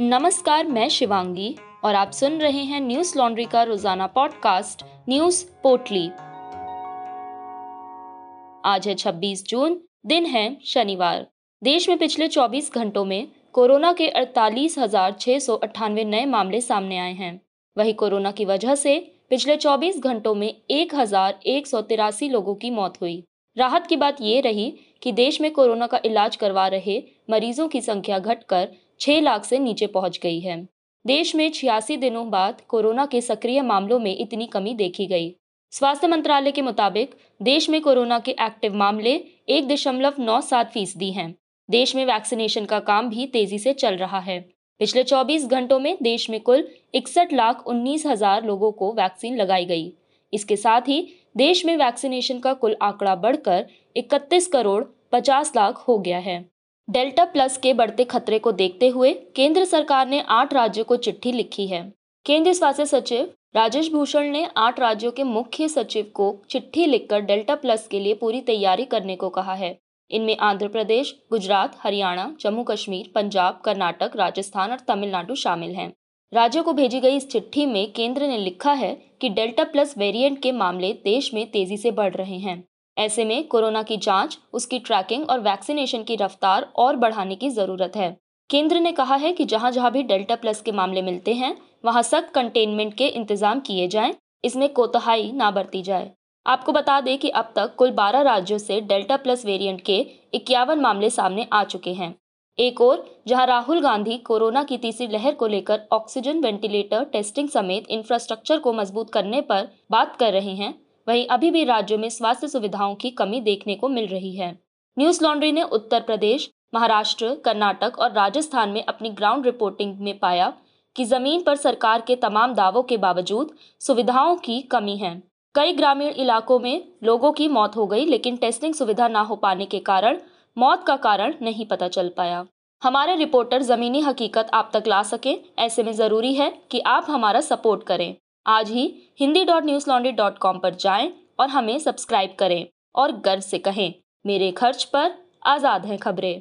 नमस्कार, मैं शिवांगी और आप सुन रहे हैं न्यूज़ लॉन्ड्री का रोज़ाना पॉडकास्ट, न्यूज़ पोटली आज है 26 जून, दिन है शनिवार। देश में पिछले 24 घंटों में कोरोना के अड़तालीस नए मामले सामने आए हैं। वही कोरोना की वजह से पिछले 24 घंटों में एक हज़ार एक सौ तिरासी लोगों की मौत हुई। राहत की बात ये रही कि देश में कोरोना का इलाज करवा रहे मरीजों की संख्या घटकर छह लाख से नीचे पहुँच गई है। देश में छियासी दिनों बाद कोरोना के सक्रिय मामलों में इतनी कमी देखी गई। स्वास्थ्य मंत्रालय के मुताबिक, देश में कोरोना के एक्टिव मामले एक दशमलव नौ सात फ़ीसदी हैं। देश में वैक्सीनेशन का काम भी तेज़ी से चल रहा है। पिछले 24 घंटों में देश में कुल इकसठ लाख उन्नीस हज़ार लोगों को वैक्सीन लगाई गई। इसके साथ ही, देश में वैक्सीनेशन का कुल आंकड़ा बढ़कर 31 करोड़ 50 लाख हो गया है। डेल्टा प्लस के बढ़ते खतरे को देखते हुए केंद्र सरकार ने आठ राज्यों को चिट्ठी लिखी है। केंद्रीय स्वास्थ्य सचिव राजेश भूषण ने आठ राज्यों के मुख्य सचिव को चिट्ठी लिखकर डेल्टा प्लस के लिए पूरी तैयारी करने को कहा है। इनमें आंध्र प्रदेश, गुजरात, हरियाणा, जम्मू कश्मीर, पंजाब, कर्नाटक, राजस्थान और तमिलनाडु शामिल हैं। राज्यों को भेजी गई इस चिट्ठी में केंद्र ने लिखा है कि डेल्टा प्लस वेरिएंट के मामले देश में तेज़ी से बढ़ रहे हैं। ऐसे में कोरोना की जाँच, उसकी ट्रैकिंग और वैक्सीनेशन की रफ्तार और बढ़ाने की ज़रूरत है। केंद्र ने कहा है कि जहाँ जहाँ भी डेल्टा प्लस के मामले मिलते हैं, वहाँ सख्त कंटेनमेंट के इंतज़ाम किए जाएँ, इसमें कोतहाई ना बरती जाए। आपको बता दें कि अब तक कुल 12 राज्यों से डेल्टा प्लस वेरिएंट के इक्यावन मामले सामने आ चुके हैं। एक और, जहाँ राहुल गांधी कोरोना की तीसरी लहर को लेकर ऑक्सीजन वेंटिलेटर टेस्टिंग समेत इंफ्रास्ट्रक्चर को मज़बूत करने पर बात कर रहे हैं वहीं अभी भी राज्यों में स्वास्थ्य सुविधाओं की कमी देखने को मिल रही है। न्यूज़ लॉन्ड्री ने उत्तर प्रदेश, महाराष्ट्र, कर्नाटक और राजस्थान में अपनी ग्राउंड रिपोर्टिंग में पाया कि ज़मीन पर सरकार के तमाम दावों के बावजूद सुविधाओं की कमी है। कई ग्रामीण इलाकों में लोगों की मौत हो गई, लेकिन टेस्टिंग सुविधा न हो पाने के कारण मौत का कारण नहीं पता चल पाया। हमारे रिपोर्टर जमीनी हकीकत आप तक ला सके, ऐसे में ज़रूरी है कि आप हमारा सपोर्ट करें। आज ही Hindi dot news laundry dot com पर जाएँ और हमें सब्सक्राइब करें और गर्व से कहें, मेरे खर्च पर आज़ाद हैं खबरें।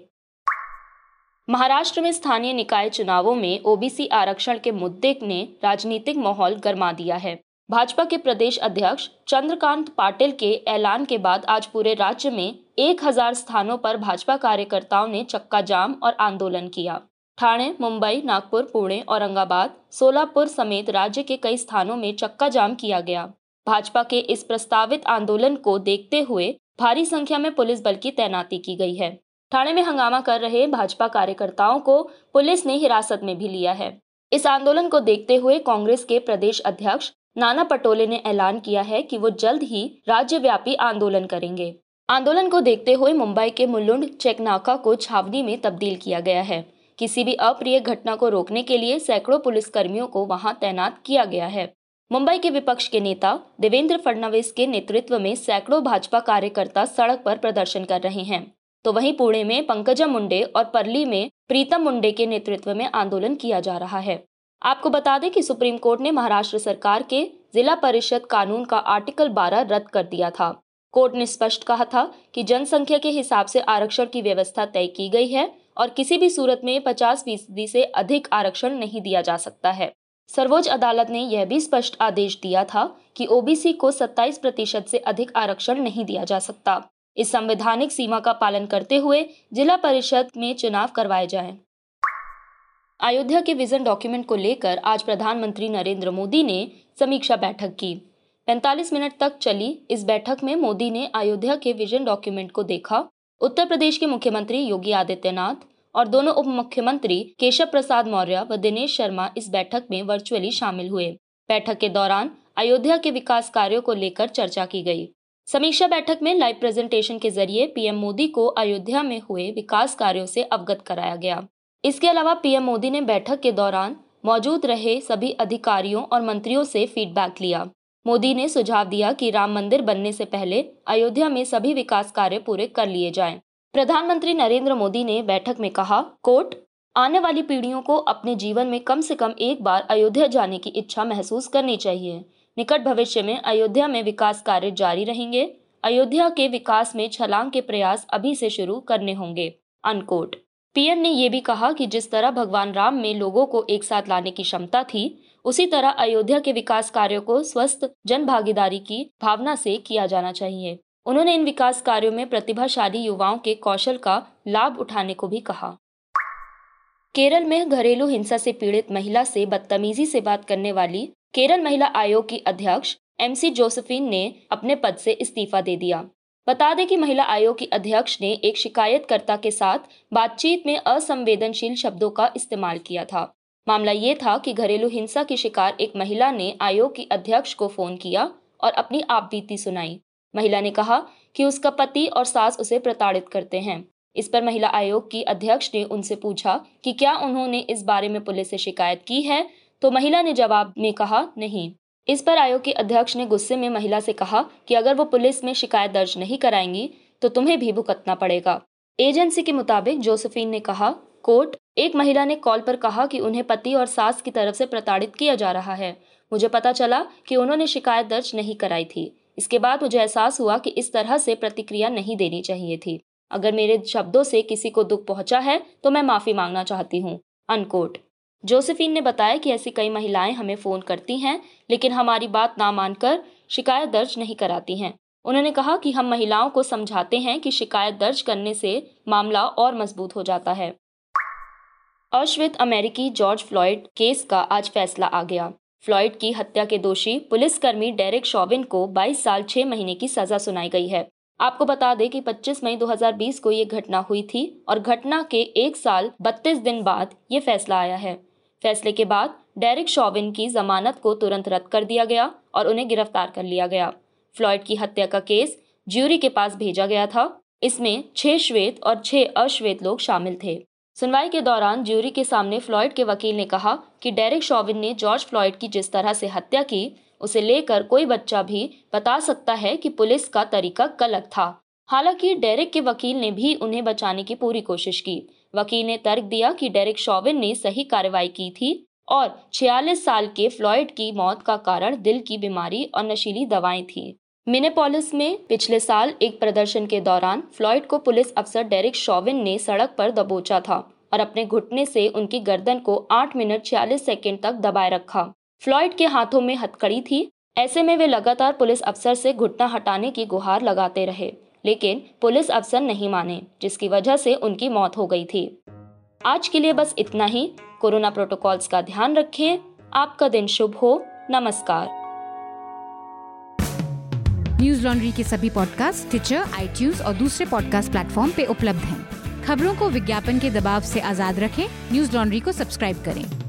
महाराष्ट्र में स्थानीय निकाय चुनावों में ओबीसी आरक्षण के मुद्दे ने राजनीतिक माहौल गर्मा दिया है। भाजपा के प्रदेश अध्यक्ष चंद्रकांत पाटिल के ऐलान के बाद आज पूरे राज्य में एक हज़ार स्थानों पर भाजपा कार्यकर्ताओं ने चक्का जाम और आंदोलन किया। ठाणे, मुंबई, नागपुर, पुणे, औरंगाबाद, सोलापुर समेत राज्य के कई स्थानों में चक्का जाम किया गया। भाजपा के इस प्रस्तावित आंदोलन को देखते हुए भारी संख्या में पुलिस बल की तैनाती की गई है। ठाणे में हंगामा कर रहे भाजपा कार्यकर्ताओं को पुलिस ने हिरासत में भी लिया है। इस आंदोलन को देखते हुए कांग्रेस के प्रदेश अध्यक्ष नाना पटोले ने ऐलान किया है कि वो जल्द ही राज्यव्यापी आंदोलन करेंगे। आंदोलन को देखते हुए मुंबई के मुलुंड चेकनाका को छावनी में तब्दील किया गया है। किसी भी अप्रिय घटना को रोकने के लिए सैकड़ों पुलिस कर्मियों को वहाँ तैनात किया गया है। मुंबई के विपक्ष के नेता देवेंद्र फडणवीस के नेतृत्व में सैकड़ों भाजपा कार्यकर्ता सड़क पर प्रदर्शन कर रहे हैं। तो वहीं पुणे में पंकजा मुंडे और परली में प्रीतम मुंडे के नेतृत्व में आंदोलन किया जा रहा है। आपको बता दें कि सुप्रीम कोर्ट ने महाराष्ट्र सरकार के जिला परिषद कानून का आर्टिकल 12 रद्द कर दिया था। कोर्ट ने स्पष्ट कहा था कि जनसंख्या के हिसाब से आरक्षण की व्यवस्था तय की गई है और किसी भी सूरत में 50 फ़ीसदी से अधिक आरक्षण नहीं दिया जा सकता है। सर्वोच्च अदालत ने यह भी स्पष्ट आदेश दिया था कि ओबीसी को 27 प्रतिशत से अधिक आरक्षण नहीं दिया जा सकता। इस संवैधानिक सीमा का पालन करते हुए जिला परिषद में चुनाव करवाए जाएँ। अयोध्या के विजन डॉक्यूमेंट को लेकर आज प्रधानमंत्री नरेंद्र मोदी ने समीक्षा बैठक की। 45 मिनट तक चली इस बैठक में मोदी ने अयोध्या के विजन डॉक्यूमेंट को देखा उत्तर प्रदेश के मुख्यमंत्री योगी आदित्यनाथ और दोनों उप मुख्यमंत्री केशव प्रसाद मौर्य व दिनेश शर्मा इस बैठक में वर्चुअली शामिल हुए। बैठक के दौरान अयोध्या के विकास कार्यों को लेकर चर्चा की गई। समीक्षा बैठक में लाइव प्रेजेंटेशन के ज़रिए पीएम मोदी को अयोध्या में हुए विकास कार्यों से अवगत कराया गया। इसके अलावा पीएम मोदी ने बैठक के दौरान मौजूद रहे सभी अधिकारियों और मंत्रियों से फीडबैक लिया। मोदी ने सुझाव दिया कि राम मंदिर बनने से पहले अयोध्या में सभी विकास कार्य पूरे कर लिए जाएँ। प्रधानमंत्री नरेंद्र मोदी ने बैठक में कहा, कोर्ट, आने वाली पीढ़ियों को अपने जीवन में कम से कम एक बार अयोध्या जाने की इच्छा महसूस करनी चाहिए। निकट भविष्य में अयोध्या में विकास कार्य जारी रहेंगे। अयोध्या के विकास में छलांग के प्रयास अभी से शुरू करने होंगे। अनकोट पीएम ने ये भी कहा कि जिस तरह भगवान राम में लोगों को एक साथ लाने की क्षमता थी, उसी तरह अयोध्या के विकास कार्यों को स्वस्थ जन भागीदारी की भावना से किया जाना चाहिए। उन्होंने इन विकास कार्यों में प्रतिभाशाली युवाओं के कौशल का लाभ उठाने को भी कहा। केरल में घरेलू हिंसा से पीड़ित महिला से बदतमीजी से बात करने वाली केरल महिला आयोग की अध्यक्ष एमसी जोसेफिन ने अपने पद से इस्तीफा दे दिया। बता दें कि महिला आयोग की अध्यक्ष ने एक शिकायतकर्ता के साथ बातचीत में असंवेदनशील शब्दों का इस्तेमाल किया था। मामला ये था कि घरेलू हिंसा की शिकार एक महिला ने आयोग की अध्यक्ष को फ़ोन किया और अपनी आप बीती सुनाई। महिला ने कहा कि उसका पति और सास उसे प्रताड़ित करते हैं। इस पर महिला आयोग की अध्यक्ष ने उनसे पूछा कि क्या उन्होंने इस बारे में पुलिस से शिकायत की है? तो महिला ने जवाब में कहा, नहीं। इस पर आयोग के अध्यक्ष ने गुस्से में महिला से कहा कि अगर वो पुलिस में शिकायत दर्ज नहीं कराएँगी तो तुम्हें भी भुगतना पड़ेगा। एजेंसी के मुताबिक जोसेफिन ने कहा, कोर्ट, एक महिला ने कॉल पर कहा कि उन्हें पति और सास की तरफ़ से प्रताड़ित किया जा रहा है। मुझे पता चला कि उन्होंने शिकायत दर्ज नहीं कराई थी। इसके बाद मुझे एहसास हुआ कि इस तरह से प्रतिक्रिया नहीं देनी चाहिए थी। अगर मेरे शब्दों से किसी को दुख पहुँचा है तो मैं माफ़ी मांगना चाहती हूँ। अनकोट। जोसेफिन ने बताया कि ऐसी कई महिलाएँ हमें फ़ोन करती हैं, लेकिन हमारी बात ना मानकर शिकायत दर्ज नहीं कराती हैं। उन्होंने कहा कि हम महिलाओं को समझाते हैं कि शिकायत दर्ज करने से मामला और मज़बूत हो जाता है। अश्वेत अमेरिकी जॉर्ज फ्लॉयड केस का आज फैसला आ गया। फ्लॉयड की हत्या के दोषी पुलिसकर्मी डेरिक शॉबिन को 22 साल 6 महीने की सजा सुनाई गई है। आपको बता दें कि 25 मई 2020 को ये घटना हुई थी और घटना के एक साल 32 दिन बाद ये फैसला आया है। फैसले के बाद डेरिक शॉविन की जमानत को तुरंत रद्द कर दिया गया और उन्हें गिरफ़्तार कर लिया गया। फ्लॉयड की हत्या का केस ज्यूरी के पास भेजा गया था। इसमें छह श्वेत और छह अश्वेत लोग शामिल थे। सुनवाई के दौरान ज्यूरी के सामने फ्लॉयड के वकील ने कहा कि डेरिक शॉविन ने जॉर्ज फ्लॉयड की जिस तरह से हत्या की, उसे लेकर कोई बच्चा भी बता सकता है कि पुलिस का तरीका गलत था। हालाँकि डेरिक के वकील ने भी उन्हें बचाने की पूरी कोशिश की। वकील ने तर्क दिया कि डेरिक शॉविन ने सही कार्रवाई की थी और 46 साल के फ्लॉयड की मौत का कारण दिल की बीमारी और नशीली दवाएँ थी। मिनेपोलिस में पिछले साल एक प्रदर्शन के दौरान फ्लॉयड को पुलिस अफसर डेरिक शॉविन ने सड़क पर दबोचा था और अपने घुटने से उनकी गर्दन को 8 मिनट 46 सेकंड तक दबाए रखा। फ्लॉयड के हाथों में हथकड़ी थी, ऐसे में वे लगातार पुलिस अफसर से घुटना हटाने की गुहार लगाते रहे। लेकिन पुलिस अफसर नहीं माने, जिसकी वजह से उनकी मौत हो गई थी। आज के लिए बस इतना ही। कोरोना प्रोटोकॉल्स का ध्यान रखें। आपका दिन शुभ हो। नमस्कार। न्यूज़ लॉन्ड्री के सभी पॉडकास्ट ट्विटर आई और दूसरे पॉडकास्ट प्लेटफॉर्म पे उपलब्ध हैं। खबरों को विज्ञापन के दबाव से आज़ाद रखें। न्यूज़ लॉन्ड्री को सब्सक्राइब करें।